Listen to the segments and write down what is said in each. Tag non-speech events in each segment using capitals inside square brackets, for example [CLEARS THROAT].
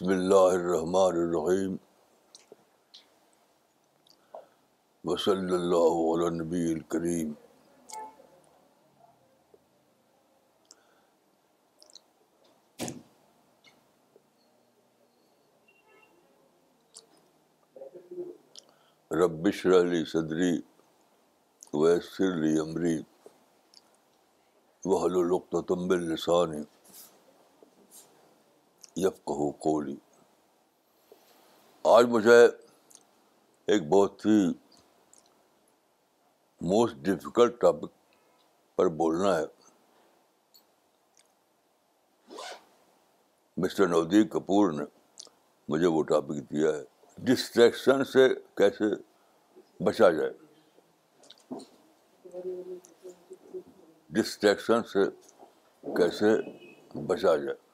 بسم اللہ الرحمن الرحیم۔ وصلی اللہ علی نبی الکریم۔ ربش علی صدری ویسر لی عمری وحل القتم باللسانی یفقہ قولی۔ آج مجھے ایک بہت ہی موسٹ ڈفیکلٹ ٹاپک پر بولنا ہے۔ مسٹر نودیپ کپور نے مجھے وہ ٹاپک دیا ہے۔ ڈسٹریکشن سے کیسے بچا جائے؟ ڈسٹریکشن سے کیسے بچا جائے؟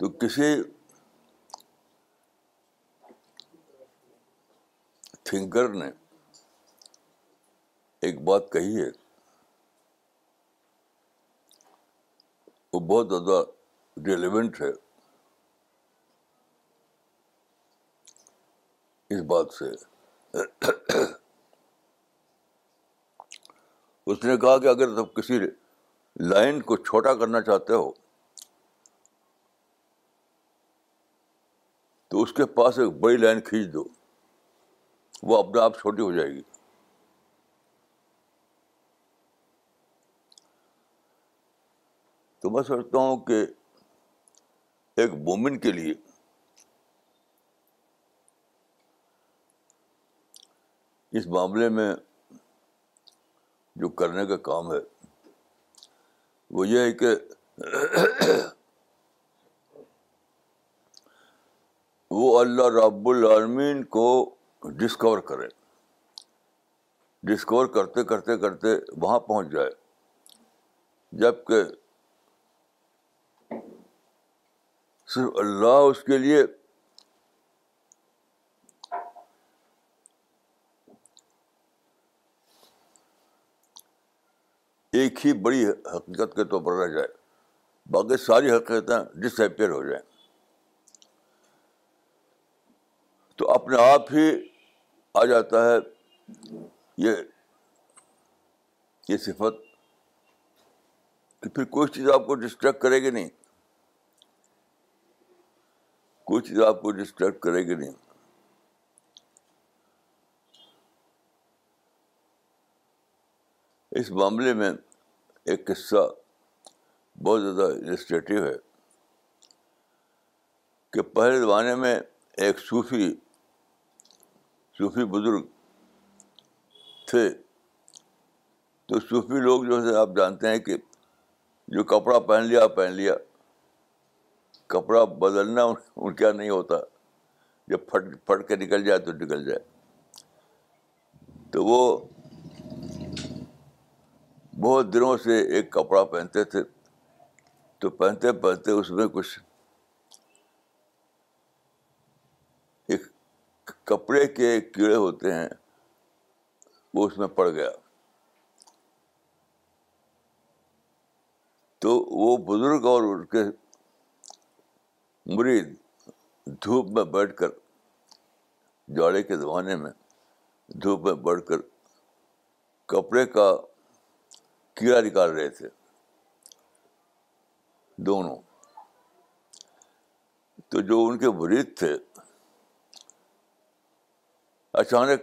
تو کسی تھنکر نے ایک بات کہی ہے، وہ بہت زیادہ ریلیونٹ ہے اس بات سے۔ اس نے کہا کہ اگر تم کسی لائن کو چھوٹا کرنا چاہتے ہو تو اس کے پاس ایک بڑی لائن کھینچ دو۔ وہ اپنے آپ چھوٹی ہو جائے گی۔ تو میں سمجھتا ہوں کہ ایک مومن کے لیے اس معاملے میں جو کرنے کا کام ہے، وہ یہ ہے کہ وہ اللہ رب العالمین کو ڈسکور کرے۔ ڈسکور کرتے کرتے کرتے وہاں پہنچ جائے۔ جبکہ صرف اللہ اس کے لیے ایک ہی بڑی حقیقت کے طور پر رہ جائے۔ باقی ساری حقیقتیں ڈس ایپیئر ہو جائیں۔ تو اپنے آپ ہی آ جاتا ہے یہ یہ صفت کہ پھر کوئی چیز آپ کو ڈسٹریکٹ کرے گی نہیں۔ کوئی چیز آپ کو ڈسٹریکٹ کرے گی نہیں۔ اس معاملے میں ایک قصہ بہت زیادہ السٹریٹو ہے کہ پہلے زمانے میں ایک صوفی صوفی بزرگ تھے۔ تو صوفی لوگ جو ہے آپ جانتے ہیں کہ جو کپڑا پہن لیا پہن لیا۔ کپڑا بدلنا ان کا نہیں ہوتا۔ جب پھٹ پھٹ کے نکل جائے تو نکل جائے۔ تو وہ بہت دنوں سے ایک کپڑا پہنتے تھے۔ تو پہنتے پہنتے اس میں کچھ ایک کپڑے کے کیڑے ہوتے ہیں، وہ اس میں پڑ گیا۔ تو وہ بزرگ اور ان کے مرید دھوپ میں بیٹھ کر، جاڑے کے زمانے میں دھوپ میں بیٹھ کر کپڑے کا کیڑا نکال رہے تھے، دونوں۔ تو جو ان کے مرید تھے اچانک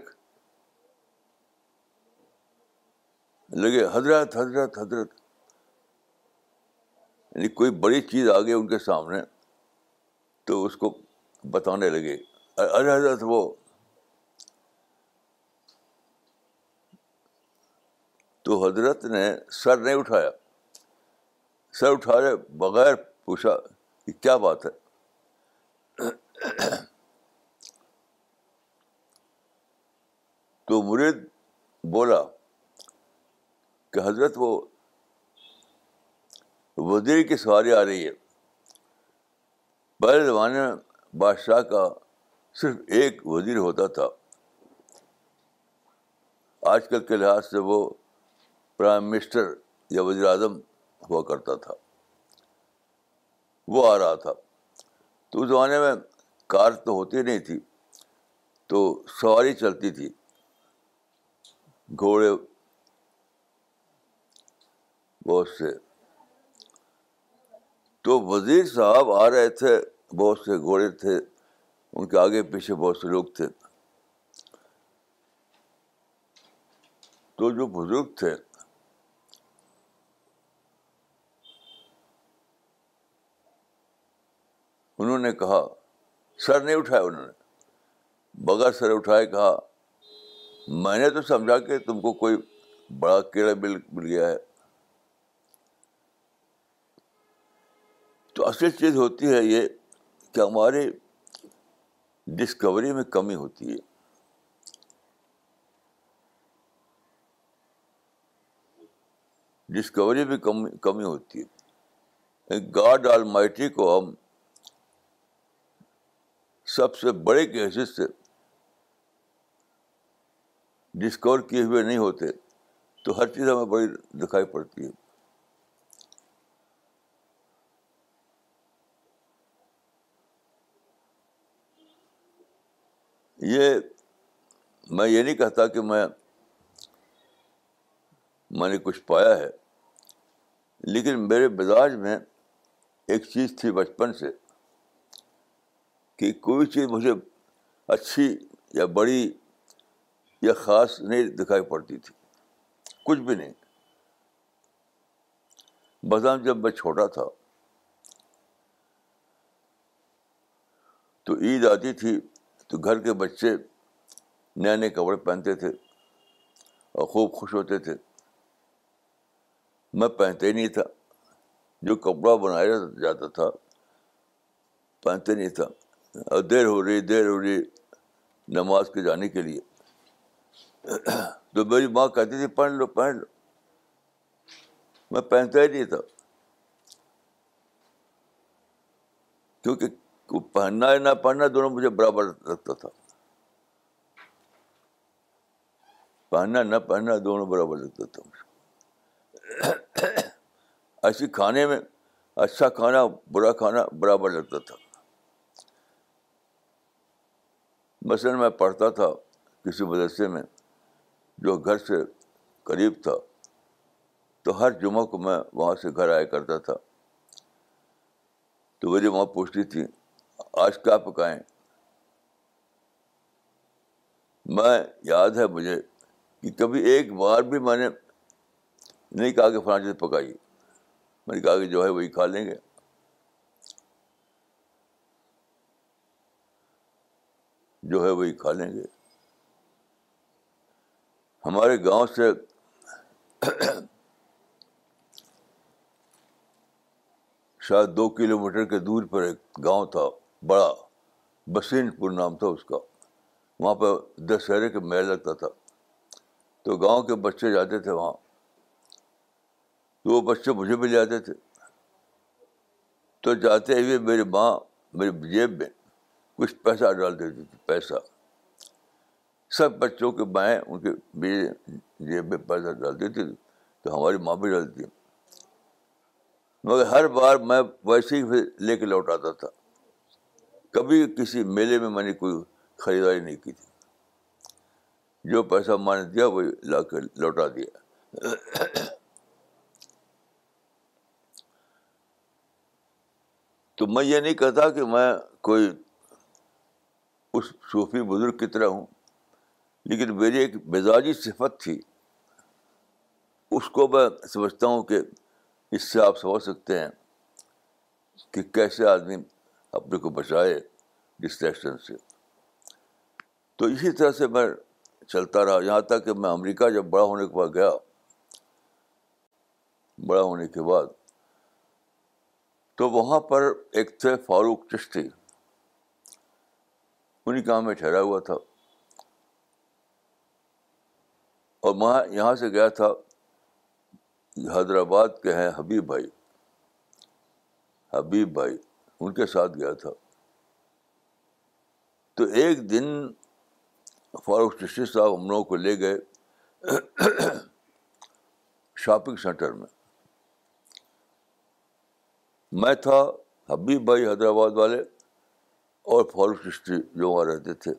لگے، حضرت حضرت حضرت۔ یعنی کوئی بڑی چیز آ گئی ان کے سامنے تو اس کو بتانے لگے، ارے حضرت، وہ۔ تو حضرت نے سر نہیں اٹھایا۔ سر اٹھائے بغیر پوچھا کہ کیا بات ہے۔ تو مرید بولا کہ حضرت وہ وزیر کی سواری آ رہی ہے۔ پہلے زمانے میں بادشاہ کا صرف ایک وزیر ہوتا تھا۔ آج کل کے لحاظ سے وہ پرائم منسٹر یا وزیر اعظم ہوا کرتا تھا۔ وہ آ رہا تھا۔ تو اس زمانے میں کار تو ہوتی نہیں تھی، تو سواری چلتی تھی۔ گھوڑے بہت سے۔ تو وزیر صاحب آ رہے تھے، بہت سے گھوڑے تھے، ان کے آگے پیچھے بہت سے لوگ تھے۔ تو جو بزرگ تھے، انہوں نے کہا، سر نہیں اٹھایا انہوں نے۔ بغیر سر اٹھائے کہا میں نے تو سمجھا کہ تم کو کوئی بڑا کیڑا مل مل گیا ہے۔ تو اصل چیز ہوتی ہے یہ کہ ہمارے ڈسکوری میں کمی ہوتی ہے۔ ڈسکوری میں کمی کمی ہوتی ہے۔ گاڈ آل مائٹی کو ہم سب سے بڑے کی حیثیت سے ڈسکور کیے ہوئے نہیں ہوتے، تو ہر چیز ہمیں بڑی دکھائی پڑتی ہے۔ یہ میں یہ نہیں کہتا کہ میں میں نے کچھ پایا ہے، لیکن میرے مزاج میں ایک چیز تھی بچپن سے کہ کوئی چیز مجھے اچھی یا بڑی یا خاص نہیں دکھائی پڑتی تھی۔ کچھ بھی نہیں۔ بادام جب میں چھوٹا تھا، تو عید آتی تھی، تو گھر کے بچے نئے نئے کپڑے پہنتے تھے اور خوب خوش ہوتے تھے۔ میں پہنتے نہیں تھا۔ جو کپڑا بنایا جاتا تھا، پہنتے نہیں تھا۔ اور دیر ہو رہی، دیر ہو رہی نماز کے جانے کے لیے۔ تو میری ماں کہتی تھی، پہن لو پہن لو۔ میں پہنتا ہی نہیں تھا۔ کیونکہ پہننا یا نہ پہننا دونوں مجھے برابر لگتا تھا۔ پہننا، نہ پہننا، دونوں برابر لگتا تھا۔ مجھے ایسی کھانے میں اچھا کھانا، برا کھانا برابر لگتا تھا۔ مثلاً میں پڑھتا تھا کسی مدرسے میں۔ جو گھر سے قریب تھا، تو ہر جمعہ کو میں وہاں سے گھر آیا کرتا تھا۔ تو میری ماں پوچھتی تھی، آج کیا پکائیں؟ میں، یاد ہے مجھے کہ کبھی ایک بار بھی میں نے نہیں کہا کہ فلاں چیز پکائی۔ میں نے کہا کہ جو ہے وہی کھا لیں گے۔ جو ہے وہی کھا لیں گے۔ ہمارے گاؤں سے شاید دو کلو میٹر کے دور پر ایک گاؤں تھا، بڑا بسین پور نام تھا اس کا۔ وہاں پہ دشہرے کے میل لگتا تھا۔ تو گاؤں کے بچے جاتے تھے وہاں۔ تو وہ بچے مجھے بھی لے آتے تھے۔ تو جاتے ہوئے میری ماں میری جیب میں کچھ پیسہ ڈال دیتی تھی، پیسہ۔ سب بچوں کے بائیں ان کے میرے جیب میں پیسہ ڈال دیتی تھی تو ہماری ماں بھی ڈالتی مگر ہر بار میں ویسے ہی لے کے لوٹ آتا تھا۔ کبھی کسی میلے میں میں نے کوئی خریداری نہیں کی تھی۔ جو پیسہ ماں نے دیا وہی لا کے لوٹا دیا۔ تو میں یہ نہیں کہتا کہ میں کوئی اس صوفی بزرگ کی طرح ہوں۔ لیکن میری ایک مزاجی صفت تھی۔ اس کو میں سمجھتا ہوں کہ اس سے آپ سمجھ سکتے ہیں کہ کیسے آدمی اپنے کو بچائے ڈسٹریکشن سے۔ تو اسی طرح سے میں چلتا رہا۔ یہاں تک کہ میں امریکہ جب بڑا ہونے کے بعد گیا، بڑا ہونے کے بعد، تو وہاں پر ایک تھے فاروق چشتی انہیں کام میں ٹھہرا ہوا تھا۔ اور میں یہاں سے گیا تھا، حیدرآباد کے ہیں حبیب بھائی۔ حبیب بھائی، ان کے ساتھ گیا تھا۔ تو ایک دن فاروق چشتی صاحب ہم لوگوں کو لے گئے شاپنگ سینٹر میں۔ میں تھا حبیب بھائی حیدرآباد والے اور فاروق چشتی جو وہاں رہتے تھے،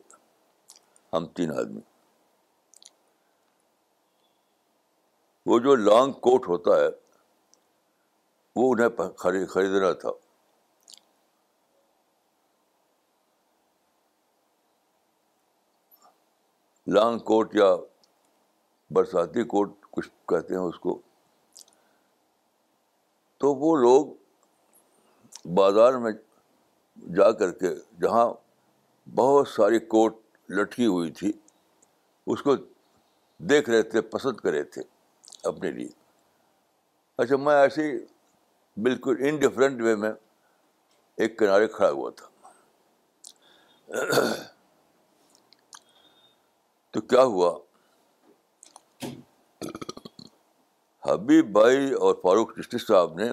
ہم تین آدمی۔ وہ جو لانگ کوٹ ہوتا ہے، وہ انہیں خریدنا تھا۔ لانگ کوٹ یا برساتی کوٹ کچھ کہتے ہیں اس کو۔ تو وہ لوگ بازار میں جا کر کے جہاں بہت ساری کوٹ لٹکی ہوئی تھی، اس کو دیکھ رہے تھے، پسند کر رہے تھے۔ اپنے لیے۔ اچھا میں ایسے ہی بالکل انڈیفرنٹ وے میں ایک کنارے کھڑا ہوا تھا۔ تو کیا ہوا؟ حبیب بھائی اور فاروق چشتی صاحب نے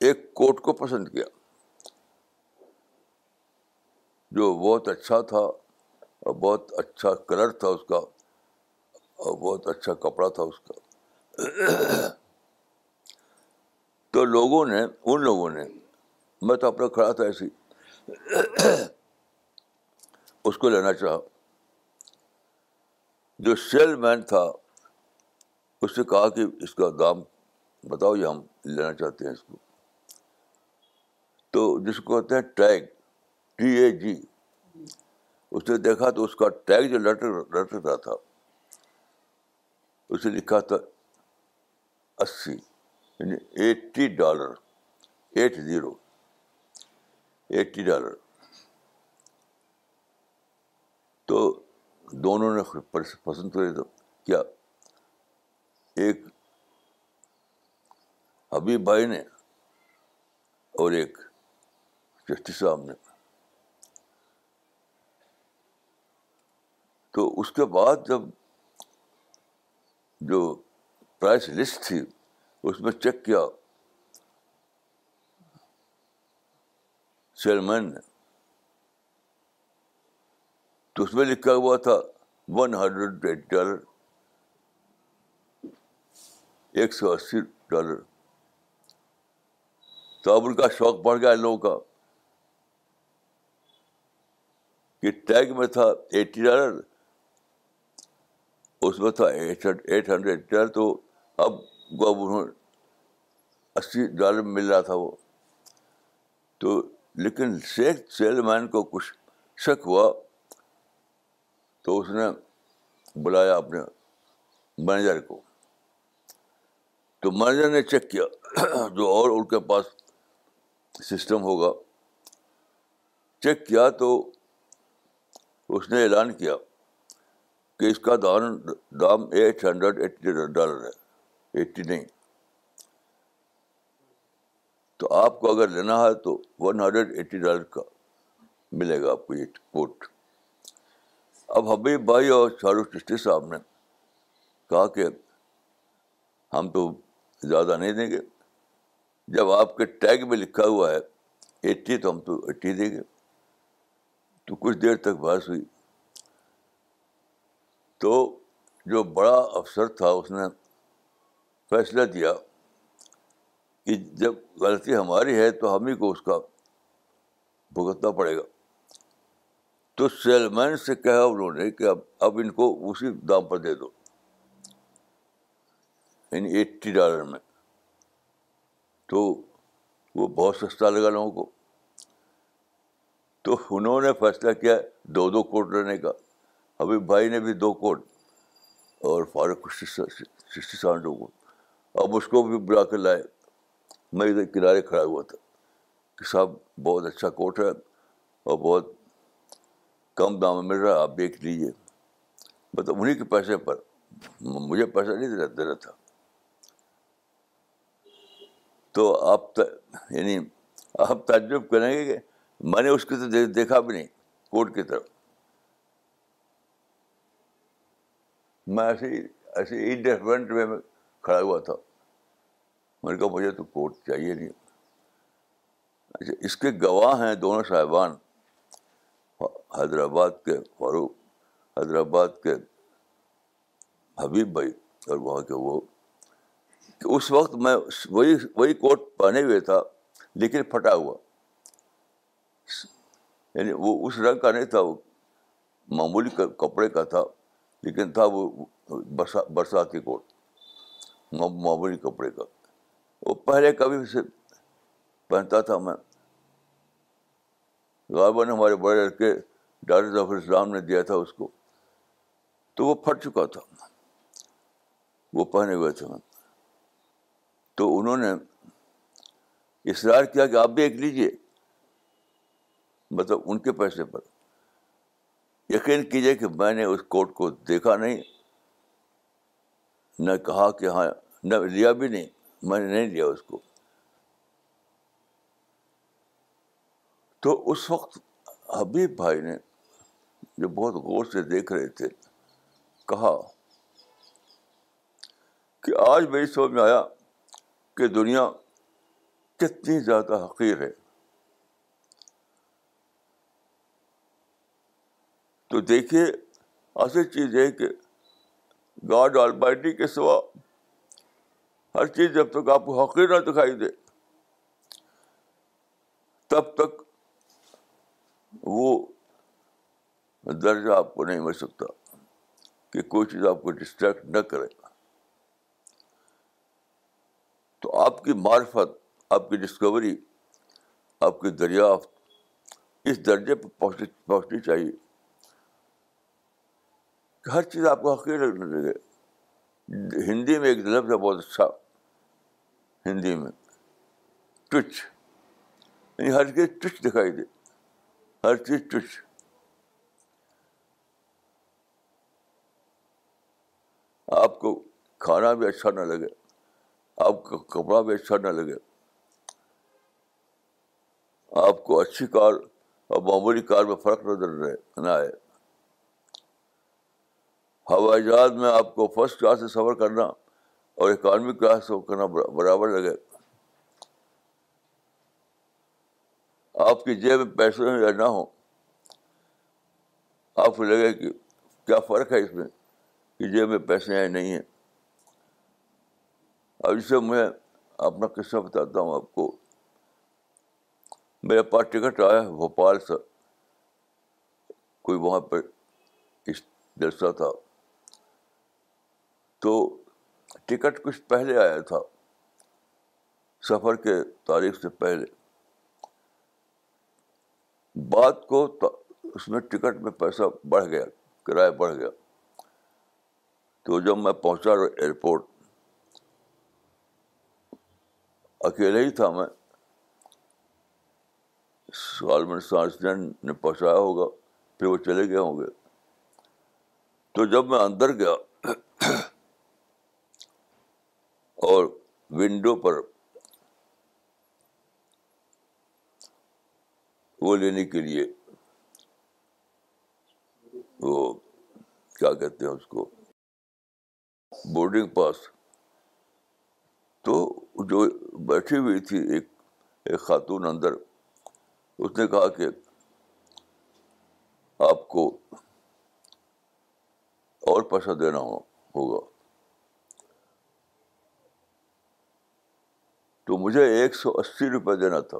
ایک کوٹ کو پسند کیا، جو بہت اچھا تھا اور بہت اچھا کلر تھا اس کا اور بہت اچھا کپڑا تھا اس کا۔ تو لوگوں نے، ان لوگوں نے، میں تو اپنا کھڑا تھا ایسی، اس کو لینا چاہا۔ جو سیل مین تھا، اس سے کہا کہ اس کا دام بتاؤ، یہ ہم لینا چاہتے ہیں اس کو۔ تو جس کو کہتے ہیں ٹیگ، ٹی اے جی اس نے دیکھا تو اس کا ٹیگ جو لٹر لٹر رہا تھا۔ اسے لکھا تھا اسی یعنی eighty dollar, eight zero, eighty dollar. تو دونوں نے پسند کرے تو کیا؟ ایک حبیب بھائی نے اور ایک چشتی صاحب نے۔ تو اس کے بعد جب جو پرائس لسٹ تھی، اس میں چیک کیا۔ سیل مین نے۔ تو اس میں لکھا ہوا تھا ون ہنڈریڈ ڈالر ایک سو اسی ڈالر۔ تو اب ان کا شوق بڑھ گیا لوگوں کا کہ ٹیگ میں تھا ایٹی ڈالر اس میں تھا ایٹ ہنڈریڈ ڈالر تو اب اب انہوں اسی ڈالر مل رہا تھا وہ۔ تو لیکن سیل مین کو کچھ شک ہوا تو اس نے بلایا اپنے مینیجر کو۔ تو مینیجر نے چیک کیا [CLEARS THROAT] جو اور ان کے پاس سسٹم ہوگا۔ چیک کیا تو اس نے اعلان کیا کہ اس کا دام دام ایٹ ہنڈریڈ ایٹی ڈالر ہے۔ ایٹی نہیں۔ تو آپ کو اگر لینا ہے تو ون ہنڈریڈ ایٹی ڈالر کا ملے گا آپ کو یہ کوٹ۔ اب حبیب بھائی اور شاہ چشتی صاحب نے کہا کہ ہم تو زیادہ نہیں دیں گے۔ جب آپ کے ٹیگ میں لکھا ہوا ہے ایٹی تو ہم تو ایٹی دیں گے۔ تو کچھ دیر تک بحث ہوئی۔ تو جو بڑا افسر تھا اس نے فیصلہ دیا کہ جب غلطی ہماری ہے تو ہم ہی کو اس کا بھگتنا پڑے گا۔ تو سیل مین سے کہا انہوں نے کہ اب اب ان کو اسی دام پر دے دو۔ یعنی ایٹی ڈالر میں۔ تو وہ بہت سستا لگا لوگوں کو۔ تو انہوں نے فیصلہ کیا دو دو کوٹ لینے کا۔ ابھی بھائی نے بھی دو کوٹ اور فاروق سکسٹی سیون کو اب اس کو بھی بلا کر لائے۔ میں ادھر کنارے کھڑا ہوا تھا کہ صاحب، بہت اچھا کوٹ ہے اور بہت کم دام میں مل رہا ہے، آپ دیکھ لیجیے مطلب انہیں کے پیسے پر مجھے پیسہ نہیں دینا تھا۔ تو آپ یعنی آپ تعجب کریں گے کہ میں نے اس کی تو دیکھا بھی نہیں کوٹ کی طرف۔ میں ایسے ہی ایسے انڈیفرنٹ وے میں کھڑا ہوا تھا۔ میں نے کہا مجھے تو کوٹ چاہیے نہیں۔ اچھا اس کے گواہ ہیں دونوں صاحبان، حیدرآباد کے فاروق، حیدرآباد کے حبیب بھائی، اور وہاں کے وہ۔ کہ اس وقت میں وہی وہی کوٹ پہنے ہوئے تھا، لیکن پھٹا ہوا۔ یعنی وہ اس رنگ کا نہیں تھا، وہ معمولی کپڑے کا تھا، لیکن تھا وہ برسا، برساتی کوٹ معمولی کپڑے کا۔ وہ پہلے کبھی سے پہنتا تھا میں۔ غالباً ہمارے بڑے لڑکے ڈاکٹر ظفر اسلام نے دیا تھا اس کو۔ تو وہ پھٹ چکا تھا۔ وہ پہنے ہوئے تھے۔ میں تو انہوں نے اصرار کیا کہ آپ بھی ایک لیجیے مطلب ان کے پیسے پر۔ یقین کیجیے کہ میں نے اس کوٹ کو دیکھا نہیں، نہ کہا کہ ہاں نہ لیا بھی نہیں۔ میں نے نہیں لیا اس کو۔ تو اس وقت حبیب بھائی نے جو بہت غور سے دیکھ رہے تھے، کہا کہ آج میری سمجھ میں آیا کہ دنیا کتنی زیادہ حقیر ہے۔ تو دیکھیے، اصل چیز ہے کہ گاڈ آل بائٹی کے سوا ہر چیز جب تک آپ کو حقیر نہ دکھائی دے، تب تک وہ درجہ آپ کو نہیں مل سکتا کہ کوئی چیز آپ کو ڈسٹریکٹ نہ کرے۔ تو آپ کی معرفت، آپ کی ڈسکوری آپ کی دریافت اس درجے پہ پہنچنی چاہیے کہ ہر چیز آپ کو حقیق لگنے لگے ہندی میں ایک لفظ ہے بہت اچھا۔ ہندی میں۔ ٹچ یعنی ہر چیز ٹچ دکھائی دے۔ ہر چیز ٹچ آپ کو کھانا بھی اچھا نہ لگے۔ آپ کا کپڑا بھی اچھا نہ لگے۔ آپ کو اچھی کار اور معمولی کار میں فرق نظر رہے، نہ آئے۔ ہوائی جہاز میں آپ کو فرسٹ کلاس سے سفر کرنا اور اکانومی کلاس سے کرنا برابر لگے۔ آپ کی جیب میں پیسے یا نہ ہوں، آپ کو لگے کہ کیا فرق ہے اس میں کہ جیب میں پیسے ہیں نہیں ہیں۔ اب اسے میں اپنا قصہ بتاتا ہوں آپ کو۔ میرے پاس ٹکٹ آیا ہے بھوپال سے۔ کوئی وہاں پہ جلسہ تھا۔ تو ٹکٹ کچھ پہلے آیا تھا، سفر کے تاریخ سے پہلے۔ بات کو اس میں ٹکٹ میں پیسہ بڑھ گیا، کرایہ بڑھ گیا۔ تو جب میں پہنچا ایئرپورٹ، اکیلے ہی تھا میں۔ سالمن سائنسڈین نے پہنچایا ہوگا، پھر وہ چلے گئے ہوں گے۔ تو جب میں اندر گیا اور ونڈو پر وہ لینے کے لیے وہ کیا کہتے ہیں اس کو بورڈنگ پاس تو جو بیٹھی ہوئی تھی ایک ایک خاتون اندر، اس نے کہا کہ آپ کو اور پیسہ دینا ہوگا۔ تو مجھے ایک سو اسی روپئے دینا تھا۔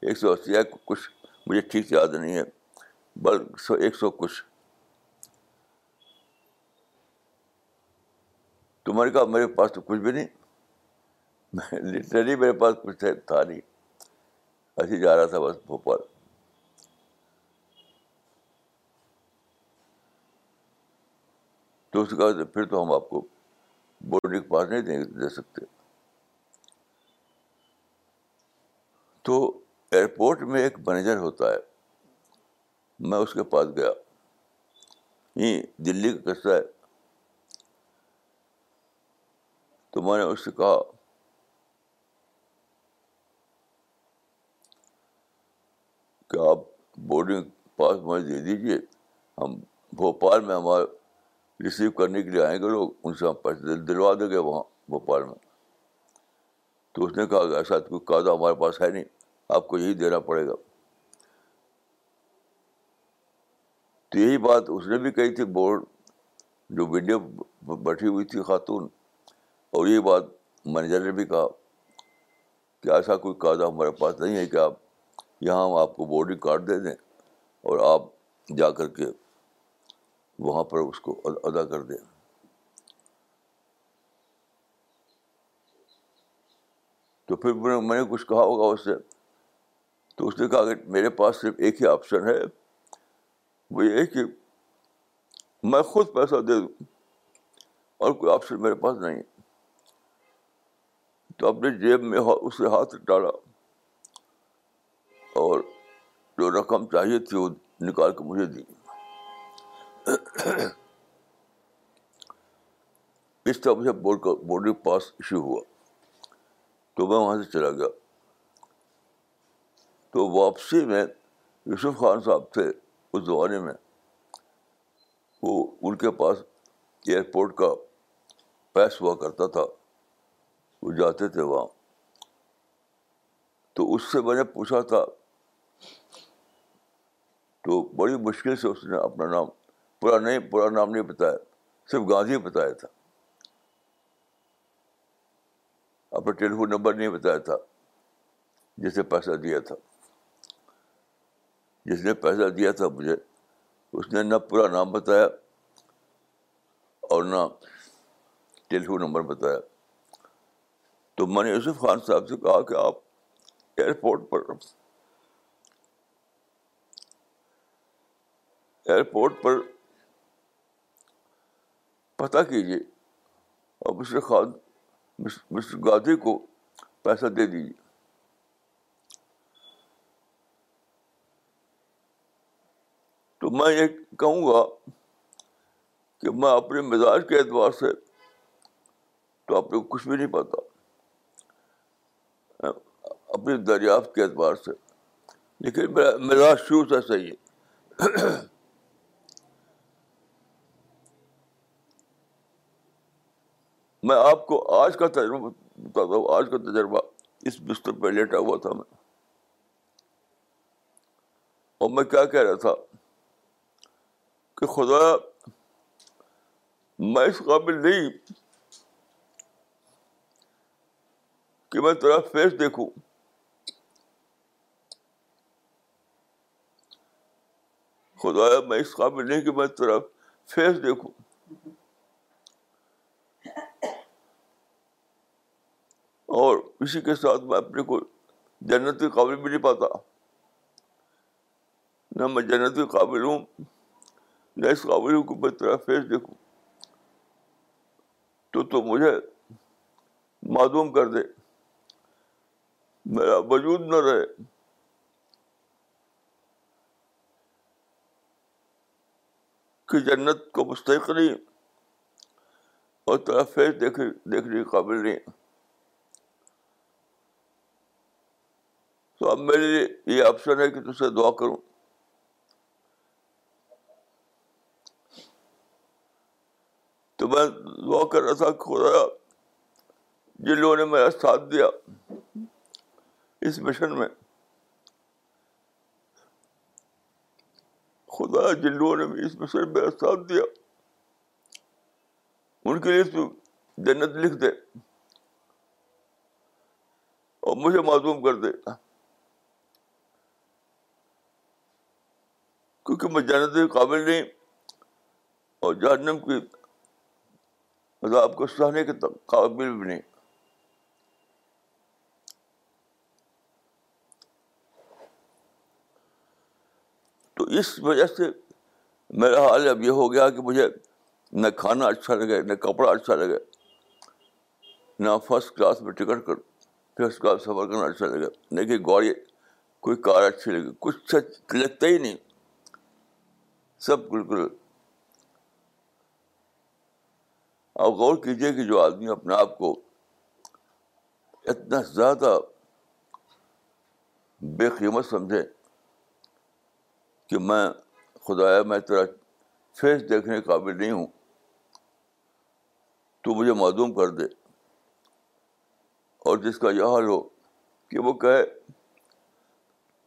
ایک سو اسی کچھ مجھے ٹھیک سے یاد نہیں ہے بلکہ سو، ایک سو کچھ۔ تو میں نے کہا، میرے پاس تو کچھ بھی نہیں۔ لٹرلی میرے پاس کچھ تھا نہیں۔ ایسے جا رہا تھا بس بھوپال۔ تو اس کا پھر تو ہم آپ کو بورڈنگ پاس نہیں دے سکتے۔ تو ایئرپورٹ میں ایک مینیجر ہوتا ہے۔ میں اس کے پاس گیا۔ یہ دلی کا قصہ ہے۔ تو میں نے اس سے کہا، کہ آپ بورڈنگ پاس مجھے دے دیجیے ہم بھوپال میں ہمارا ریسیو کرنے کے لیے آئیں گے لوگ، ان سے ہم پیسے دلوا دیں گے وہاں بھوپال میں۔ تو اس نے کہا کہ ایسا کوئی قاعدہ ہمارے پاس ہے نہیں، آپ کو یہی دینا پڑے گا۔ تو یہی بات اس نے بھی کہی تھی، بورڈ جو ویڈیو بیٹھی ہوئی تھی خاتون، اور یہی بات مینیجر نے بھی کہا کہ ایسا کوئی قاعدہ ہمارے پاس نہیں ہے کہ آپ یہاں ہم آپ کو بورڈنگ کارڈ دے دیں اور آپ جا کر کے وہاں پر اس کو ادا کر دیں۔ تو پھر میں نے کچھ کہا ہوگا اس سے۔ تو اس نے کہا کہ میرے پاس صرف ایک ہی آپشن ہے۔ وہ یہ کہ میں خود پیسہ دے دوں۔ اور کوئی آپشن میرے پاس نہیں۔ تو اپنے جیب میں اس ہاتھ ڈالا۔ اور جو رقم چاہیے تھی وہ نکال کے مجھے دی۔ اس طرح مجھے بورڈ کا بورڈنگ پاس ایشو ہوا۔ تو میں وہاں سے چلا گیا۔ تو واپسی میں یوسف خان صاحب تھے اس زمانے میں۔ وہ ان کے پاس ایئرپورٹ کا پیس ہوا کرتا تھا۔ وہ جاتے تھے وہاں۔ تو اس سے میں نے پوچھا تھا۔ تو بڑی مشکل سے اس نے اپنا نام پورا نہیں پورا نام نہیں بتایا، صرف گاندھی بتایا تھا۔ اپنا ٹیلیفون نمبر نہیں بتایا تھا جسے پیسہ دیا تھا۔ جس نے پیسہ دیا تھا مجھے، اس نے نہ پورا نام بتایا اور نہ ٹیلیفون نمبر بتایا۔ تو میں نے یوسف خان صاحب سے کہا کہ آپ ایئرپورٹ پر ایئرپورٹ پر پتہ کیجیے اور مسٹر خان مسٹر گاندھی کو پیسہ دے دیجیے۔ تو میں یہ کہوں گا کہ میں اپنے مزاج کے اعتبار سے تو آپ کو کچھ بھی نہیں پتا۔ ہاں، اپنی دریافت کے اعتبار سے۔ لیکن میرا مزاج شروع سے صحیح ہے۔ میں آپ کو آج کا تجربہ بتاتا ہوں، آج کا تجربہ اس بستر پہ لیٹا ہوا تھا میں۔ اور میں کیا کہہ رہا تھا؟ کہ خدا، میں اس قابل نہیں کہ میں تیرا فیس دیکھوں۔ خدا میں اس قابل نہیں کہ میں تیرا فیس دیکھوں۔ اور اسی کے ساتھ میں اپنے کو جنت کے قابل بھی نہیں پاتا۔ نہ میں جنت کے قابل ہوں، نہ اس قابل ہوں کہ میں تیرا فیس دیکھوں۔ تو تو مجھے معلوم کر دے۔ میرا وجود نہ رہے۔ کہ جنت کو مستحق نہیں اور تیرا فیس دیکھنے کے قابل نہیں۔ تو اب میرے لیے یہ آپشن ہے کہ تجھ سے دعا کروں۔ تو میں دعا کر رہا تھا خدا جن لوگوں نے میرا ساتھ دیا اس مشن میں خدا جن لوگوں نے اس مشن میں میرا ساتھ دیا، ان کے لیے تو جنت لکھ دے اور مجھے معلوم کر دے۔ کیونکہ میں جنت کے قابل نہیں اور جہنم کی عذاب کو سہنے کے قابل بھی نہیں۔ تو اس وجہ سے میرا حال اب یہ ہو گیا کہ مجھے نہ کھانا اچھا لگے، نہ کپڑا اچھا لگے، نہ فرسٹ کلاس میں ٹکٹ کر فرسٹ کلاس سفر کرنا اچھا لگے، نہ کہ گاڑی کوئی کار اچھی لگے، کچھ لگتا ہی نہیں۔ سب بالکل۔ آپ غور کیجیے کہ جو آدمی اپنے آپ کو اتنا زیادہ بے قیمت سمجھے کہ میں خدایا میں تیرا فیس دیکھنے کے قابل نہیں ہوں، تو مجھے معلوم کر دے۔ اور جس کا یہ حال ہو کہ وہ کہے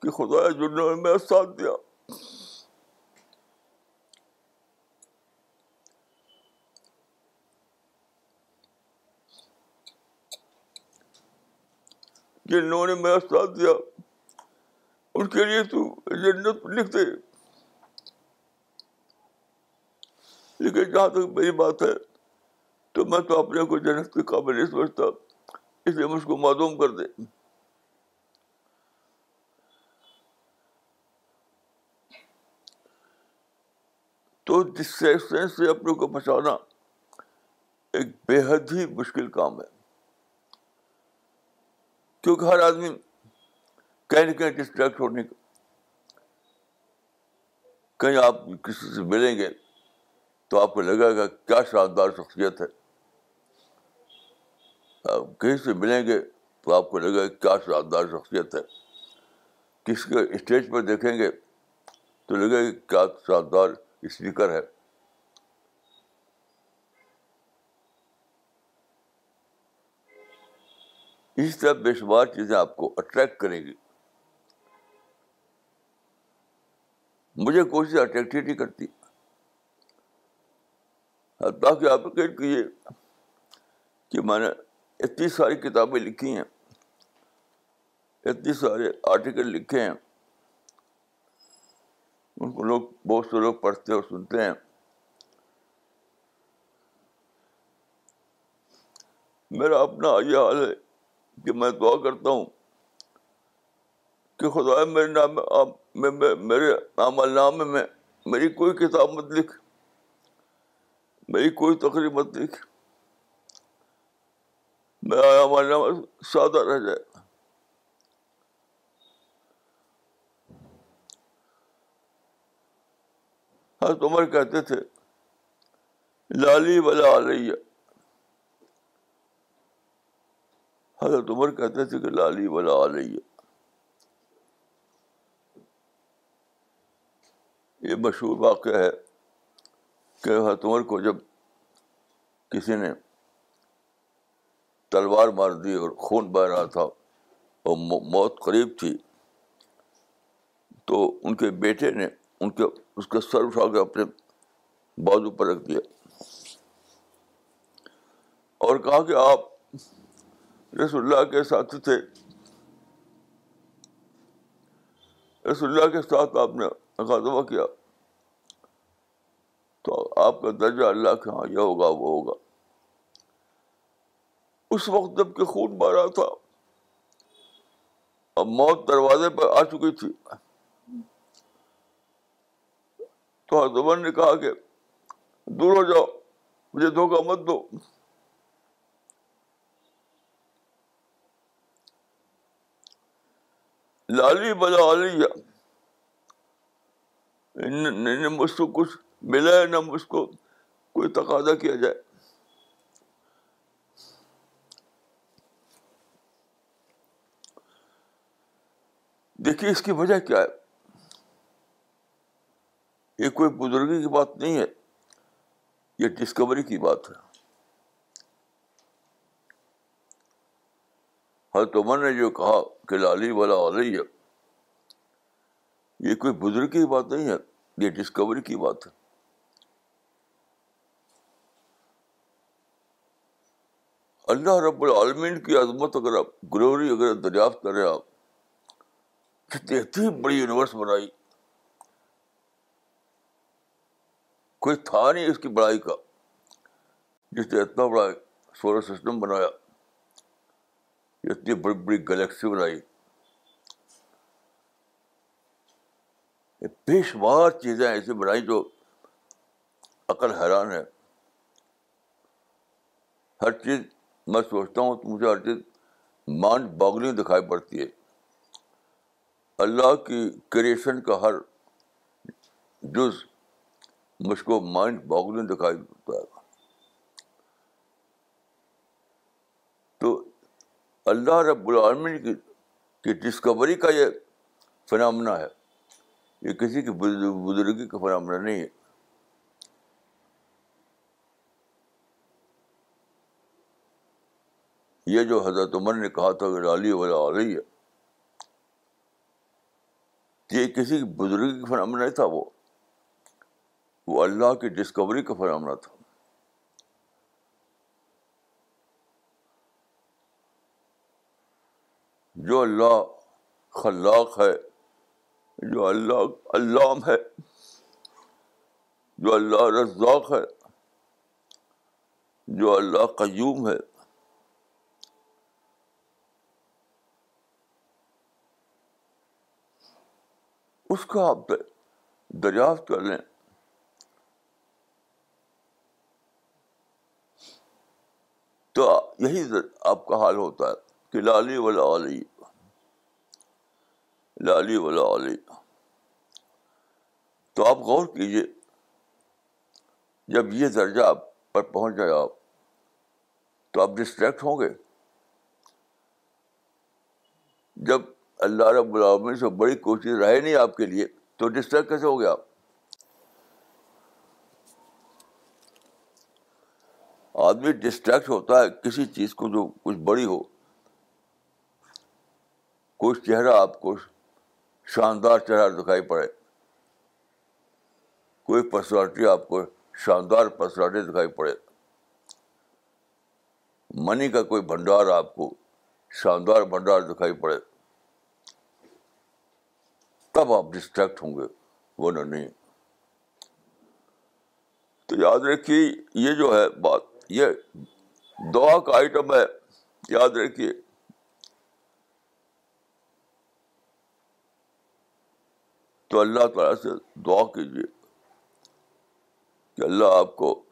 کہ خدا جنہوں نے میرا ساتھ دیا۔ جن لوگوں نے میرا ساتھ دیا، ان کے لیے تو جنت لکھ دے۔ لیکن جہاں تک میری بات ہے، تو میں تو اپنے کو جنت کے قابل نہیں سمجھتا، اس لیے مجھ کو معلوم کر دے۔ تو ڈسٹریکشن سے اپنے کو بچانا ایک بے حد ہی مشکل کام ہے۔ کیونکہ ہر آدمی کہیں نہ کہیں ڈسٹریکٹ ہونے کا کہیں آپ کسی سے ملیں گے تو آپ کو لگے گا کیا شاندار شخصیت ہے۔ آپ کہیں سے ملیں گے تو آپ کو لگے گا کیا شاندار شخصیت ہے۔ کسی کے اسٹیج پر دیکھیں گے تو لگے گا کیا شاندار اسپیکر ہے۔ اس طرح بے شمار چیزیں آپ کو اٹریکٹ کریں گی۔ مجھے کوئی چیز اٹریکٹ نہیں کرتی۔ تاکہ آپ کیجیے کہ میں نے اتنی ساری کتابیں لکھی ہیں، اتنی سارے آرٹیکل لکھے ہیں۔ ان کو لوگ، بہت سے لوگ پڑھتے اور سنتے ہیں۔ میرا اپنا یہ حال ہے۔ کہ میں دعا کرتا ہوں کہ خدا میرے نام میرے عمل نام میں میری کوئی کتاب مت لکھ، میری کوئی تقریب مت لکھ۔ میرا عمل نام سادہ رہ جائے۔ حضرت عمر کہتے تھے، لالی ولا علیہ۔ حضرت عمر کہتے تھے کہ لالی ولا علیہ۔ یہ مشہور واقعہ ہے کہ حضرت عمر کو جب کسی نے تلوار مار دی اور خون بہ رہا تھا اور موت قریب تھی، تو ان کے بیٹے نے ان کے، اس کا سر اٹھا کے اپنے بازو پر رکھ دیا اور کہا کہ آپ رسول اللہ کے ساتھی تھے۔ رسول اللہ کے ساتھ آپ نے خاتمہ کیا۔ تو آپ کا درجہ اللہ کے ہاں یہ ہوگا، وہ ہوگا۔ اس وقت جبکہ خون مارا تھا، اب موت دروازے پر آ چکی تھی۔ تو حضرت نے کہا کہ دور ہو جاؤ، مجھے دھوکہ مت دو۔ لالی بلا علیہ مجھ کو کچھ ملا ہے، نہ مجھ کو کوئی تقاضا کیا جائے۔ دیکھیے، اس کی وجہ کیا ہے؟ یہ کوئی بزرگی کی بات نہیں ہے، یہ ڈسکوری کی بات ہے۔ حضرت عمر نے جو کہا کہ لالی والا علیہ یہ کوئی بزرگ کی بات نہیں ہے، یہ ڈسکوری کی بات ہے۔ اللہ رب العالمین کی عظمت اگر آپ گلوری اگر دریافت کریں آپ، کتنی اتنی بڑی یونیورس بنائی۔ کوئی تھا نہیں اس کی بڑائی کا، جس نے اتنا بڑا سولر سسٹم بنایا۔ اتنی بڑی بڑی گلیکسی بنائی۔ بے شمار چیزیں ایسی بنائی جو عقل حیران ہے۔ ہر چیز، میں سوچتا ہوں تو مجھے ہر چیز مانڈ باغلنگ دکھائی پڑتی ہے۔ اللہ کی کریشن کا ہر جز مجھ کو مائنڈ باغلنگ دکھائی پڑتا ہے۔ تو اللہ رب العالمین کی ڈسکوری کا یہ فنامنا ہے۔ یہ کسی کی بزرگی کا فنامنا نہیں ہے۔ یہ جو حضرت عمر نے کہا تھا کہ لالی والا آ رہی ہے یہ کسی کی بزرگی کا فنامنا نہیں تھا وہ۔ وہ اللہ کی ڈسکوری کا فنامنا تھا۔ جو اللہ خلاق ہے، جو اللہ علام ہے، جو اللہ رزاق ہے، جو اللہ قیوم ہے۔ اس کا آپ دریافت کر لیں۔ تو یہی آپ کا حال ہوتا ہے۔ کہ لالی ولا علی لالی ولا علی تو آپ غور کیجیے جب یہ درجہ آپ پر پہنچ جائے آپ، تو آپ ڈسٹریکٹ ہوں گے۔ جب اللہ رب العالمین سے بڑی کوشش رہے نہیں آپ کے لیے، تو ڈسٹریکٹ کیسے ہو گیا آپ؟ آدمی ڈسٹریکٹ ہوتا ہے، کسی چیز کو جو کچھ بڑی ہو۔ کوئی چہرہ آپ کو شاندار چہرہ دکھائی پڑے۔ کوئی پرسنالٹی آپ کو شاندار پرسنالٹی دکھائی پڑے۔ منی کا کوئی بھنڈار آپ کو شاندار بھنڈار دکھائی پڑے۔ تب آپ ڈسٹریکٹ ہوں گے وہ نہ نہیں۔ تو یاد رکھیے، یہ جو ہے بات، یہ دعا کا آئٹم ہے۔ یاد رکھیے۔ تو اللہ تعالیٰ سے دعا کیجیے کہ اللہ آپ کو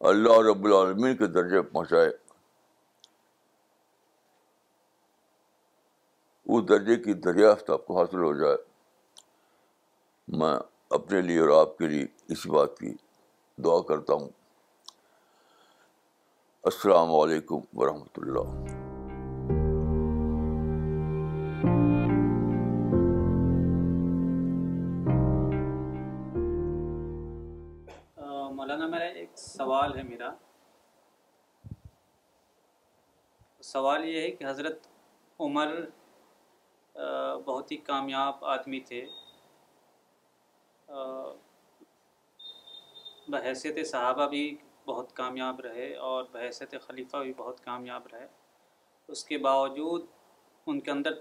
اللہ رب العالمین کے درجے پہنچائے۔ اس درجے کی دریافت آپ کو حاصل ہو جائے۔ میں اپنے لیے اور آپ کے لیے اس بات کی دعا کرتا ہوں۔ السلام علیکم ورحمۃ اللہ۔ سوال یہ ہے کہ حضرت عمر بہت ہی کامیاب آدمی تھے۔ بحیثیت صحابہ بھی بہت کامیاب رہے اور بحیثیت خلیفہ بھی بہت کامیاب رہے۔ اس کے باوجود ان کے اندر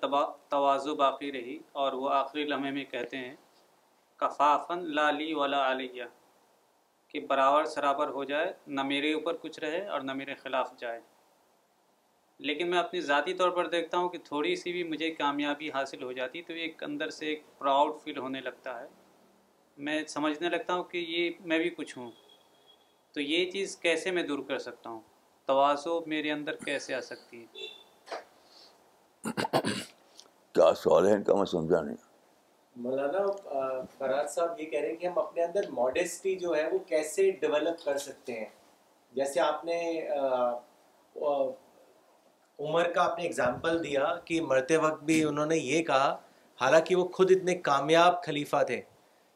توازو باقی رہی اور وہ آخری لمحے میں کہتے ہیں کفافن لالی ولا علیہ کہ برابر سرابر ہو جائے، نہ میرے اوپر کچھ رہے اور نہ میرے خلاف جائے۔ لیکن میں اپنی ذاتی طور پر دیکھتا ہوں کہ تھوڑی سی بھی مجھے کامیابی حاصل ہو جاتی تو ایک اندر سے ایک پراؤڈ فیل ہونے لگتا ہے۔ میں سمجھنے لگتا ہوں کہ یہ میں بھی کچھ ہوں۔ تو یہ چیز کیسے میں دور کر سکتا ہوں؟ توازو میرے اندر کیسے آ سکتی ہے؟ کیا سوال ہے؟ ان کا میں سمجھا نہیں۔ مولانا فراد صاحب یہ کہہ رہے ہیں کہ ہم اپنے اندر ماڈیسٹی جو ہے وہ کیسے ڈیولپ کر سکتے ہیں؟ جیسے آپ نے عمر کا آپ نے اگزامپل دیا کہ مرتے وقت بھی انہوں نے یہ کہا، حالانکہ وہ خود اتنے کامیاب خلیفہ تھے،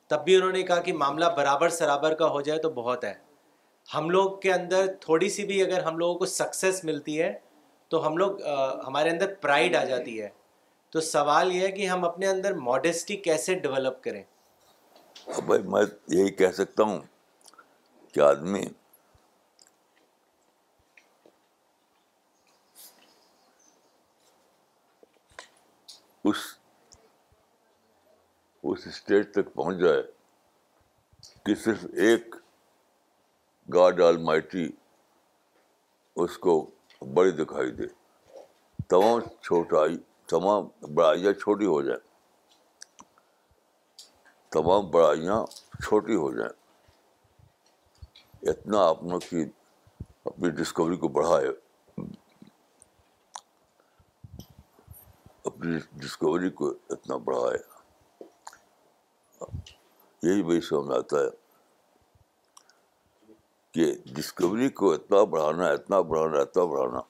تب بھی انہوں نے کہا کہ معاملہ برابر سرابر کا ہو جائے تو بہت ہے۔ ہم لوگ کے اندر تھوڑی سی بھی اگر ہم لوگوں کو سکسیس ملتی ہے تو ہم لوگ ہمارے اندر پرائڈ آ جاتی ہے۔ تو سوال یہ ہے کہ ہم اپنے اندر ماڈیسٹی کیسے ڈیولپ کریں؟ بھائی میں یہی کہہ سکتا ہوں کہ آدمی اس اس اسٹیج تک پہنچ جائے کہ صرف ایک گاڈ آل مائٹی اس کو بڑی دکھائی دے۔ تمام چھوٹائی، تمام بڑائیاں چھوٹی ہو جائیں۔ تمام بڑائیاں چھوٹی ہو جائیں۔ اتنا اپنوں کی اپنی ڈسکوری کو بڑھائے اپنی ڈسکوری کو اتنا بڑھائے یہی میری سمجھ میں آتا ہے کہ ڈسکوری کو اتنا بڑھانا اتنا بڑھانا اتنا بڑھانا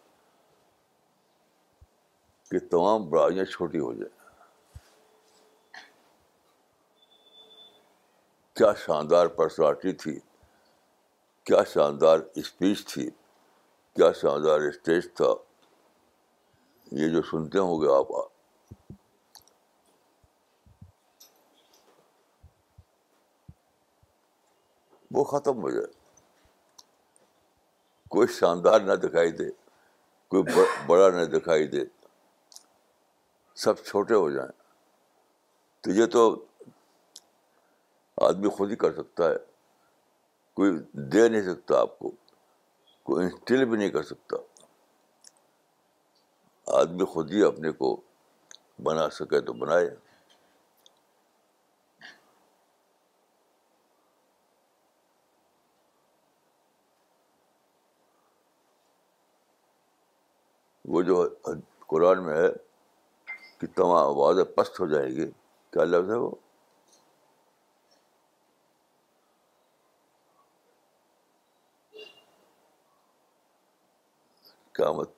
کہ تمام بڑھائیاں چھوٹی ہو جائیں۔ کیا شاندار پرسنالٹی تھی، کیا شاندار اسپیچ تھی، کیا شاندار اسٹیج تھا، یہ جو سنتے ہوں گے آپ وہ ختم ہو جائے۔ کوئی شاندار نہ دکھائی دے، کوئی بڑا نہ دکھائی دے، سب چھوٹے ہو جائیں۔ تو یہ تو آدمی خود ہی کر سکتا ہے۔ کوئی دے نہیں سکتا آپ کو، کوئی انسٹل بھی نہیں کر سکتا۔ آدمی خود ہی اپنے کو بنا سکے تو بنائے۔ وہ جو قرآن میں ہے کہ تمام آوازیں پست ہو جائیں گی۔ کیا لفظ ہے وہ؟ قیامت۔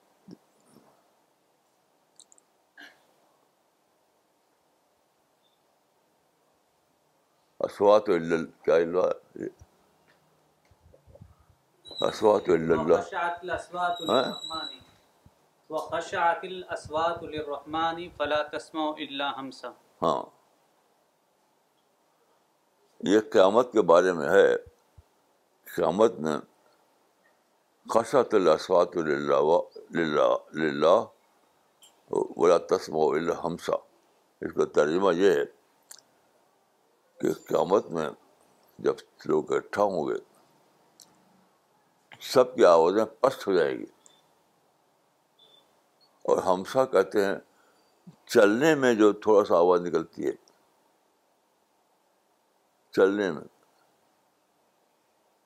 اسوات کیا اسوات وخشعت الاصوات للرحمن فلا تسمع الا ہمسا ہاں۔ یہ قیامت کے بارے میں ہے۔ قیامت میں خشت الاسوات ولا تسم الحمسا اس کا ترجمہ یہ ہے کہ قیامت میں جب لوگ اکٹھا ہوں گے، سب کی آوازیں پست ہو جائے گی۔ اور ہمسا کہتے ہیں، چلنے میں جو تھوڑا سا آواز نکلتی ہے۔ چلنے میں۔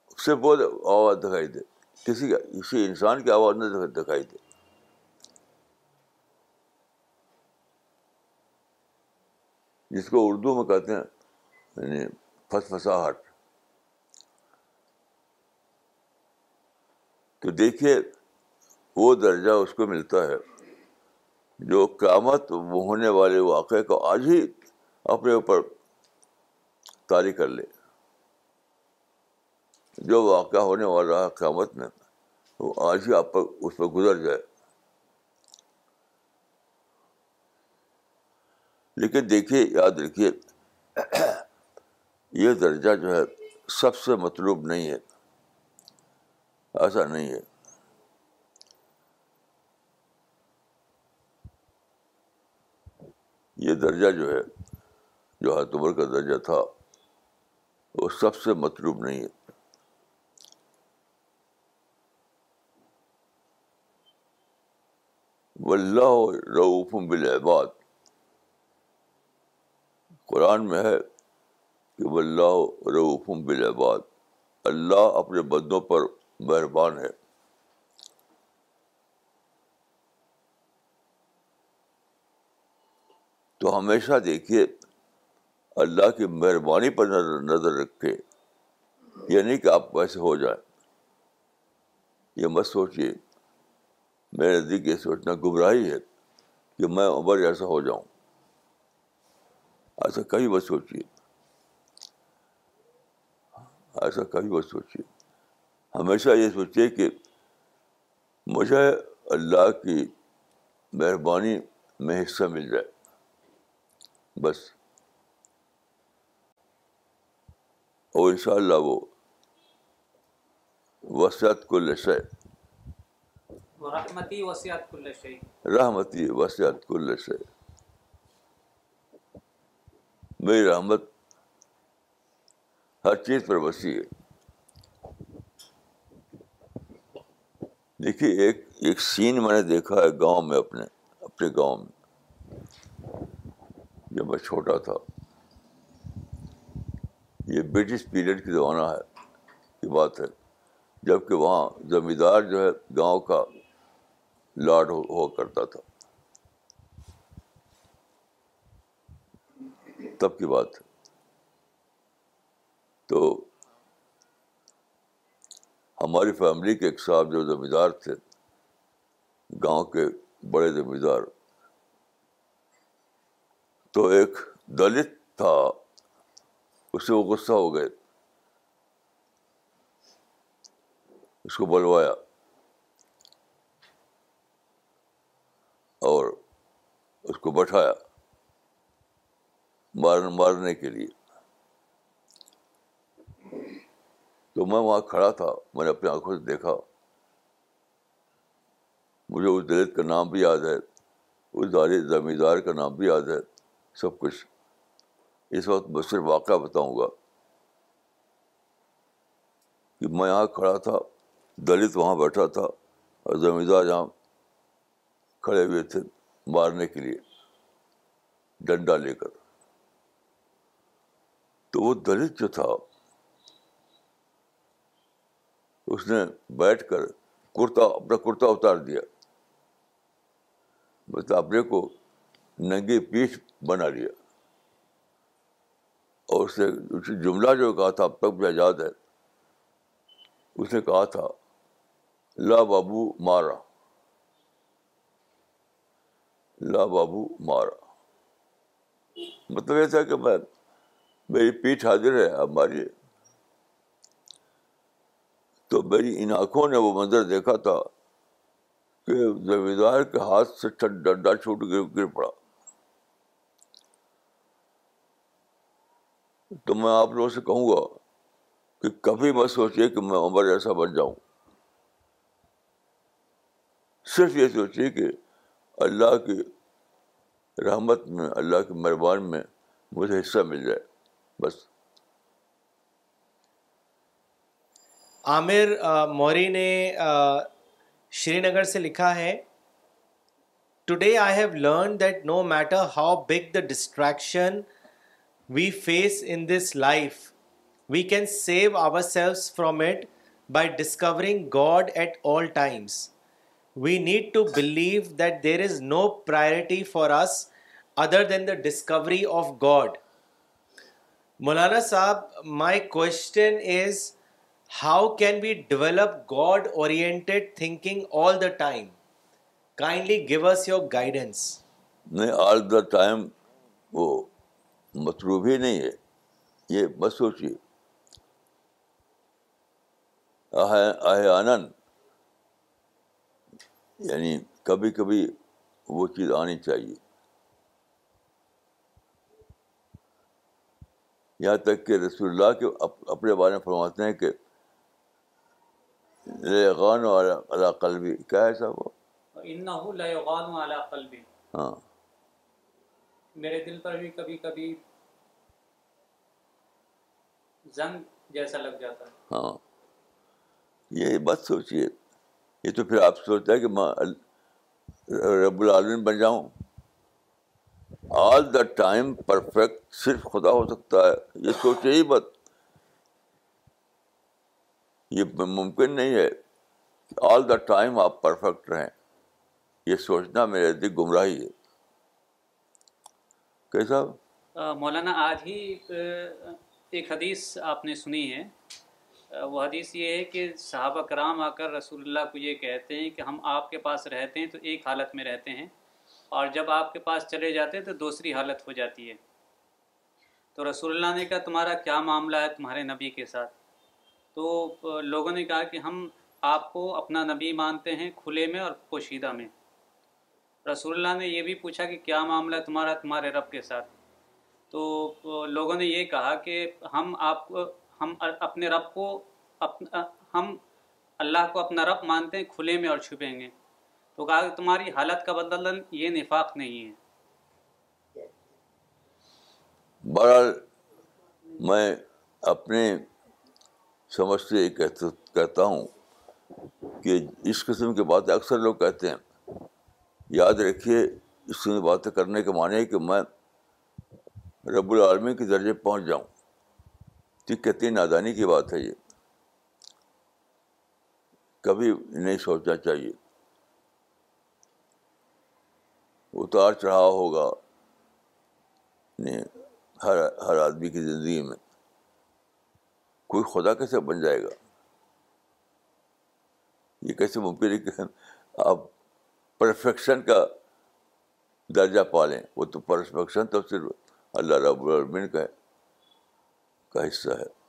اس سے بہت آواز دکھائی دے۔ کسی کا، کسی انسان کی آواز نہ دکھائی دے۔ جس کو اردو میں کہتے ہیں یعنی پھس پھساہٹ تو دیکھیے، وہ درجہ اس کو ملتا ہے۔ جو قیامت وہ ہونے والے واقعے کو آج ہی اپنے اوپر تاری کر لے۔ جو واقعہ ہونے والا ہے قیامت میں، وہ آج ہی آپ پر، اس پہ گزر جائے۔ لیکن دیکھیے، یاد رکھیے، یہ درجہ جو ہے سب سے مطلوب نہیں ہے۔ ایسا نہیں ہے۔ یہ درجہ جو ہے، جو عمر کا درجہ تھا، وہ سب سے مطلوب نہیں ہے۔ واللہ رعوف بالعباد۔ قرآن میں ہے کہ واللہ رعوف بالعباد۔ اللہ اپنے بدوں پر مہربان ہے۔ تو ہمیشہ دیکھیے، اللہ کی مہربانی پر نظر رکھے۔ یہ نہیں کہ آپ ویسے ہو جائیں۔ یہ مت سوچیے۔ میرے نزدیک یہ سوچنا گمراہی ہے کہ میں عمر ایسا ہو جاؤں۔ ایسا کبھی مت سوچیے۔ ایسا کبھی مت سوچیے۔ ہمیشہ یہ سوچیے کہ مجھے اللہ کی مہربانی میں حصہ مل جائے۔ بس۔ اور ان شاء اللہ وہ وسعت کو لشے رحمتی وسیعت کل شے۔ رحمتی کل شے۔ میری رحمت ہر چیز پر وسیع ہے۔ دیکھیے ایک ایک سین میں نے دیکھا ہے گاؤں میں اپنے اپنے گاؤں میں۔ جب میں چھوٹا تھا۔ یہ برٹش پیریڈ کی زمانہ ہے، یہ بات ہے۔ جبکہ وہاں زمیندار جو ہے، گاؤں کا لاڈ ہوا کرتا تھا۔ تب کی بات ہے۔ تو ہماری فیملی کے ایک صاحب جو زمیندار تھے، گاؤں کے بڑے زمیندار تو ایک دلت تھا۔ اس سے وہ غصہ ہو گئے۔ اس کو بلوایا۔ اور اس کو بٹھایا۔ مار، مارنے کے لیے۔ تو میں وہاں کھڑا تھا۔ میں نے اپنی آنکھوں سے دیکھا۔ مجھے اس دلت کا نام بھی یاد ہے۔ اس دار زمیندار کا نام بھی یاد ہے۔ سب کچھ۔ اس وقت میں صرف واقعہ بتاؤں گا کہ میں یہاں کھڑا تھا، دلت وہاں بیٹھا تھا اور زمیندار یہاں کھڑے ہوئے تھے مارنے کے لیے، ڈنڈا لے کر۔ تو وہ دلت جو تھا، اس نے بیٹھ کر کرتا، اپنا کرتا اتار دیا۔ بس اپنے کو ننگی پیٹھ بنا لیا۔ اور اس نے جملہ جو کہا تھا، اب تک بھی یاد ہے، اس نے کہا تھا، لا بابو مارا۔ لا بابو مارا۔ مطلب یہ تھا کہ میں، میری پیٹھ حاضر ہے اب ماریے۔ تو میری ان آنکھوں نے وہ منظر دیکھا تھا کہ زمیندار کے ہاتھ سے ڈنڈا چھوٹ گر گر پڑا۔ تو میں آپ لوگوں سے کہوں گا کہ کبھی مت سوچیے کہ میں عمر ایسا بن جاؤں۔ صرف یہ سوچیے کہ اللہ کی رحمت میں، اللہ کی مہربان میں مجھے حصہ مل جائے۔ بس۔ عامر موری نے شری نگر سے لکھا ہے today I have learn that no matter how big the distraction we face in this life we can save our selves from it by discovering God at all times we need to believe that there is no priority for us other than the discovery of God مولانا صاحب my question is how can we develop God oriented thinking all the time kindly give us your guidance نہیں all the time وہ مطلوب ہی نہیں ہے۔ یہ بس سوچیے۔ آنند۔ یعنی کبھی کبھی وہ چیز آنی چاہیے۔ یہاں تک کہ رسول اللہ کے اپنے بارے میں فرماتے ہیں کہ غان والا قلبی۔ کیا ہے صاحب وہ؟ ہاں۔ میرے دل پر بھی کبھی کبھی زنگ جیسا لگ جاتا ہے۔ ہاں۔ یہ بات سوچیے یہ تو پھر آپ سوچتا ہے کہ میں رب العالمین بن جاؤں۔ آل دا ٹائم پرفیکٹ صرف خدا ہو سکتا ہے۔ یہ سوچے ہی بت یہ ممکن نہیں ہے۔ کہ آل دا ٹائم آپ پرفیکٹ رہیں۔ یہ سوچنا میرے دل گمراہی ہے۔ کیسا مولانا، آج ہی ایک حدیث آپ نے سنی ہے۔ وہ حدیث یہ ہے کہ صحابہ کرام آ کر رسول اللہ کو یہ کہتے ہیں کہ ہم آپ کے پاس رہتے ہیں تو ایک حالت میں رہتے ہیں، اور جب آپ کے پاس چلے جاتے ہیں تو دوسری حالت ہو جاتی ہے۔ تو رسول اللہ نے کہا، تمہارا کیا معاملہ ہے تمہارے نبی کے ساتھ؟ تو لوگوں نے کہا کہ ہم آپ کو اپنا نبی مانتے ہیں کھلے میں اور پوشیدہ میں۔ رسول اللہ نے یہ بھی پوچھا کہ کیا معاملہ ہے تمہارا، تمہارے رب کے ساتھ؟ تو لوگوں نے یہ کہا کہ ہم آپ کو، ہم اپنے رب کو ہم اللہ کو اپنا رب مانتے ہیں، کھلے میں اور چھپیں گے۔ تو کہا کہ تمہاری حالت کا بدلن یہ نفاق نہیں ہے۔ بہرحال میں اپنے سمجھ سے یہ کہتا ہوں کہ اس قسم کی باتیں اکثر لوگ کہتے ہیں۔ یاد رکھیے، اس قسم کی باتیں کرنے کے معنی ہے کہ میں رب العالمین کے درجے پہنچ جاؤں۔ تو کتنی نادانی کی بات ہے یہ۔ کبھی نہیں سوچنا چاہیے۔ اتار چڑھاؤ ہوگا ہر ہر آدمی کی زندگی میں۔ کوئی خدا کیسے بن جائے گا؟ یہ کیسے ممکن ہے کہ آپ پرفیکشن کا درجہ پالیں۔ وہ تو پرفیکشن تو صرف اللہ رب العالمین کا کا حصہ ہے۔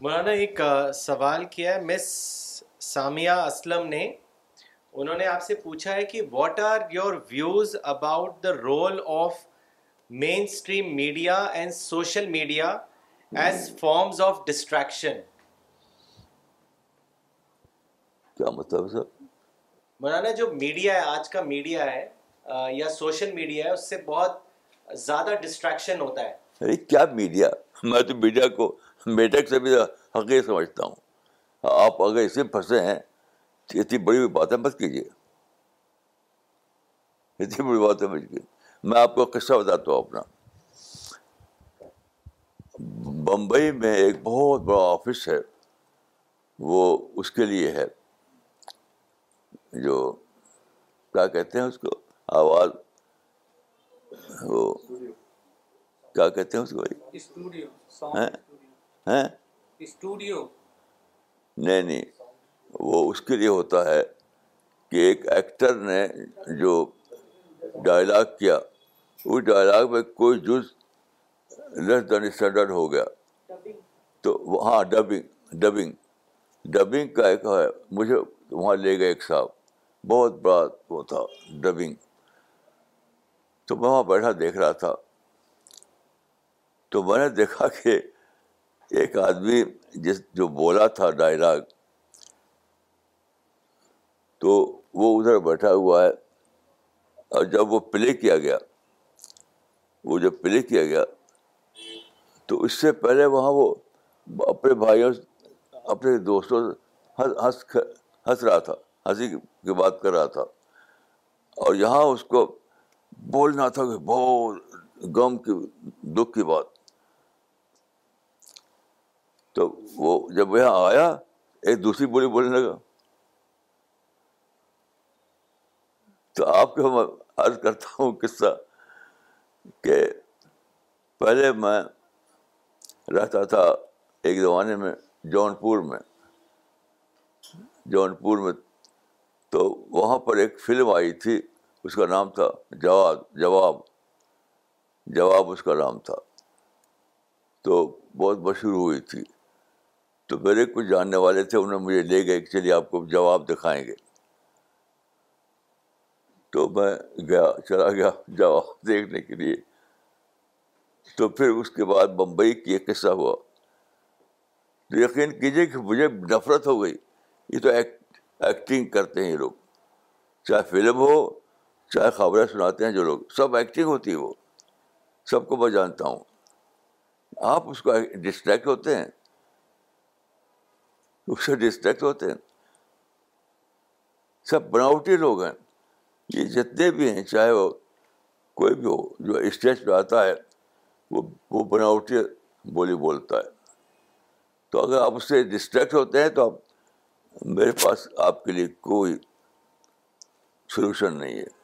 مولانا، ایک سوال کیا ہے۔ مس سامیہ اسلم نے، انہوں نے آپ سے پوچھا ہے کہ what are your views about the role of mainstream media and social media as forms of distraction کیا مطلب ہے سر؟ مولانا جو میڈیا ہے آج کا میڈیا ہے آ، یا سوشل میڈیا ہے اس سے بہت زیادہ ڈسٹریکشن ہوتا ہے۔ ارے کیا میڈیا؟ میں تو میڈیا کو میڈک سے بھی حقیق سمجھتا ہوں۔ آپ اگر اسے پھنسے ہیں تو اتنی بڑی بڑی باتیں مت کیجیے۔ اتنی بڑی باتیں مت کیجیے۔ میں آپ کو قصہ بتاتا ہوں اپنا۔ بمبئی میں ایک بہت بڑا آفس ہے وہ اس کے لیے ہے۔ جو کیا کہتے ہیں اس کو آواز وہ کیا کہتے ہیں اس کو بھائی؟ اسٹوڈیو ہیں؟ ہیں؟ اسٹوڈیو۔ نہیں نہیں وہ اس کے لیے ہوتا ہے کہ ایک ایکٹر نے جو ڈائلاگ کیا اس ڈائلاگ میں کوئی جز لیس دین اسٹینڈرڈ ہو گیا۔ تو وہ- ہاں ڈبنگ ڈبنگ ڈبنگ کا ایک ہے مجھے وہاں لے گئے ایک صاحب۔ بہت بڑا وہ تھا، ڈبنگ۔ تو میں وہاں بیٹھا دیکھ رہا تھا۔ تو میں نے دیکھا [LAUGHS] کہ ایک آدمی جس جو بولا تھا ڈائلاگ، تو وہ ادھر بیٹھا ہوا ہے۔ اور جب وہ پلے کیا گیا، وہ جب پلے کیا گیا، تو اس سے پہلے وہاں وہ اپنے بھائیوں، اپنے دوستوں سے ہنس ہنس ہنس رہا تھا۔ ہنسی کی بات کر رہا تھا۔ اور یہاں اس کو بولنا تھا کہ بہت غم کی، دکھ کی بات۔ تو وہ جب یہاں آیا، ایک دوسری بولی بولنے لگا۔ تو آپ کو میں عرض کرتا ہوں قصہ کہ پہلے میں رہتا تھا ایک زمانے میں جون پور میں۔ جون پور میں تو وہاں پر ایک فلم آئی تھی، اس کا نام تھا جواب جواب جواب اس کا نام تھا۔ تو بہت مشہور ہوئی تھی۔ تو میرے کچھ جاننے والے تھے، انہوں نے مجھے لے گئے کہ چلیے آپ کو جواب دکھائیں گے۔ تو میں گیا، چلا گیا جواب دیکھنے کے لیے۔ تو پھر اس کے بعد بمبئی کی ایک قصہ ہوا۔ تو یقین کیجیے کہ مجھے نفرت ہو گئی۔ یہ تو ایک ایکٹنگ کرتے ہیں یہ لوگ۔ چاہے فلم ہو، چاہے خبریں سناتے ہیں جو لوگ، سب ایکٹنگ ہوتی ہے وہ۔ سب کو میں جانتا ہوں۔ آپ اس کو ڈسٹریکٹ ہوتے ہیں۔ اس سے ڈسٹریکٹ ہوتے ہیں۔ سب بناوٹی لوگ ہیں۔ یہ جتنے بھی ہیں، چاہے وہ کوئی بھی ہو، جو اسٹیج پہ آتا ہے، وہ وہ بناوٹی بولی بولتا ہے۔ تو اگر آپ اس سے ڈسٹریکٹ ہوتے ہیں تو آپ میرے پاس آپ کے لیے کوئی سلوشن نہیں ہے۔